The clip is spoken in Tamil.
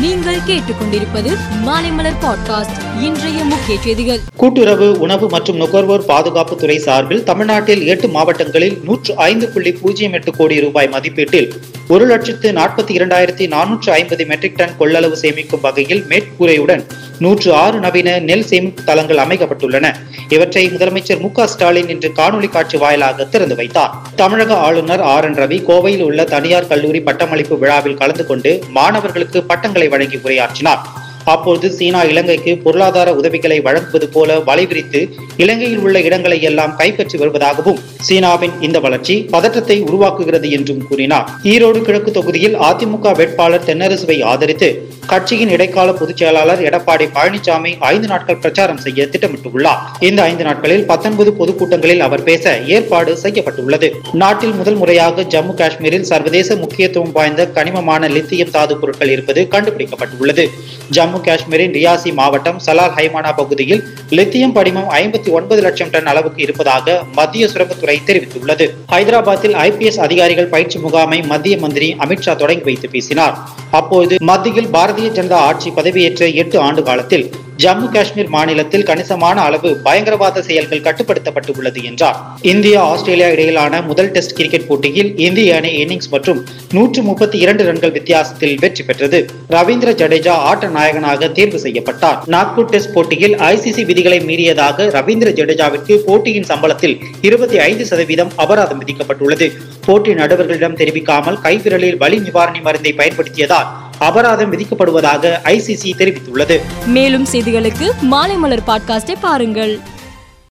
நீங்கள் கேட்டுக்கொண்டிருப்பது மாலைமலர் பாட்காஸ்ட் இன்றைய முக்கிய செய்திகள். கூட்டுறவு உணவு மற்றும் நுகர்வோர் பாதுகாப்பு துறை சார்பில் தமிழ்நாட்டில் எட்டு மாவட்டங்களில் நூற்று ஐந்து புள்ளி பூஜ்ஜியம் எட்டு கோடி ரூபாய் மதிப்பீட்டில் ஒரு லட்சத்து நாற்பத்தி இரண்டாயிரத்தி நானூற்று ஐம்பது மெட்ரிக் டன் கொள்ளளவு சேமிக்கும் வகையில் மேற்கூரையுடன் நூற்று ஆறு நவீன நெல் சேமிப்பு தளங்கள் அமைக்கப்பட்டுள்ளன. இவற்றை முதலமைச்சர் மு ஸ்டாலின் இன்று காணொலி காட்சி வாயிலாக திறந்து வைத்தார். தமிழக ஆளுநர் ஆர் என் ரவி கோவையில் உள்ள தனியார் கல்லூரி பட்டமளிப்பு விழாவில் கலந்து கொண்டு மாணவர்களுக்கு பட்டங்களை வழங்கி உரையாற்றினார். அப்போது சீனா இலங்கைக்கு பொருளாதார உதவிகளை வழங்குவது போல வலைவிரித்து இலங்கையில் உள்ள இடங்களை எல்லாம் கைப்பற்றி வருவதாகவும் சீனாவின் இந்த வளர்ச்சி பதற்றத்தை உருவாக்குகிறது என்றும் கூறினார். ஈரோடு கிழக்கு தொகுதியில் அதிமுக வேட்பாளர் தென்னரசுவை ஆதரித்து கட்சியின் இடைக்கால பொதுச் செயலாளர் எடப்பாடி பழனிசாமி ஐந்து நாட்கள் பிரச்சாரம் செய்ய திட்டமிட்டுள்ளார். இந்த ஐந்து நாட்களில் பத்தொன்பது பொதுக்கூட்டங்களில் அவர் பேச ஏற்பாடு செய்யப்பட்டுள்ளது. நாட்டில் முதல் முறையாக ஜம்மு காஷ்மீரில் சர்வதேச முக்கியத்துவம் வாய்ந்த கனிமமான லித்தியம் தாது பொருட்கள் இருப்பது கண்டுபிடிக்கப்பட்டுள்ளது. ஜம்மு காஷ்மீரின் ரியாசி மாவட்டம் சலால் ஹைமானா பகுதியில் லித்தியம் படிமம் ஐம்பத்தி ஒன்பது லட்சம் டன் அளவுக்கு இருப்பதாக மத்திய சுரங்கத்துறை தெரிவித்துள்ளது. ஹைதராபாத்தில் ஐபிஎஸ் அதிகாரிகள் பயிற்சி முகாமை மத்திய மந்திரி அமித்ஷா தொடங்கி வைத்து பேசினார். அப்போது மத்தியில் பாரதிய ஜனதா ஆட்சி பதவியேற்ற எட்டு ஆண்டு காலத்தில் ஜம்மு காஷ்மீர் மாநிலத்தில் கணிசமான அளவு பயங்கரவாத செயல்கள் கட்டுப்படுத்தப்பட்டு உள்ளது என்றார். இந்தியா ஆஸ்திரேலியா இடையிலான முதல் டெஸ்ட் கிரிக்கெட் போட்டியில் இந்திய அணி இன்னிங்ஸ் மற்றும் நூற்று முப்பத்தி இரண்டு ரன்கள் வித்தியாசத்தில் வெற்றி பெற்றது. ரவீந்திர ஜடேஜா ஆட்ட நாயகனாக தேர்வு செய்யப்பட்டார். நாக்பூர் டெஸ்ட் போட்டியில் ஐசிசி விதிகளை மீறியதாக ரவீந்திர ஜடேஜாவிற்கு போட்டியின் சம்பளத்தில் இருபத்தி ஐந்து சதவீதம் அபராதம் விதிக்கப்பட்டுள்ளது. போட்டி நடுவர்களிடம் தெரிவிக்காமல் கைவிரலில் வலி நிவாரணி மருந்தை பயன்படுத்தியதால் அபராதம் விதிக்கப்படுவதாக ஐசிசி தெரிவித்துள்ளது. மேலும் செய்திகளுக்கு மாலை மலர் பாட்காஸ்டை பாருங்கள்.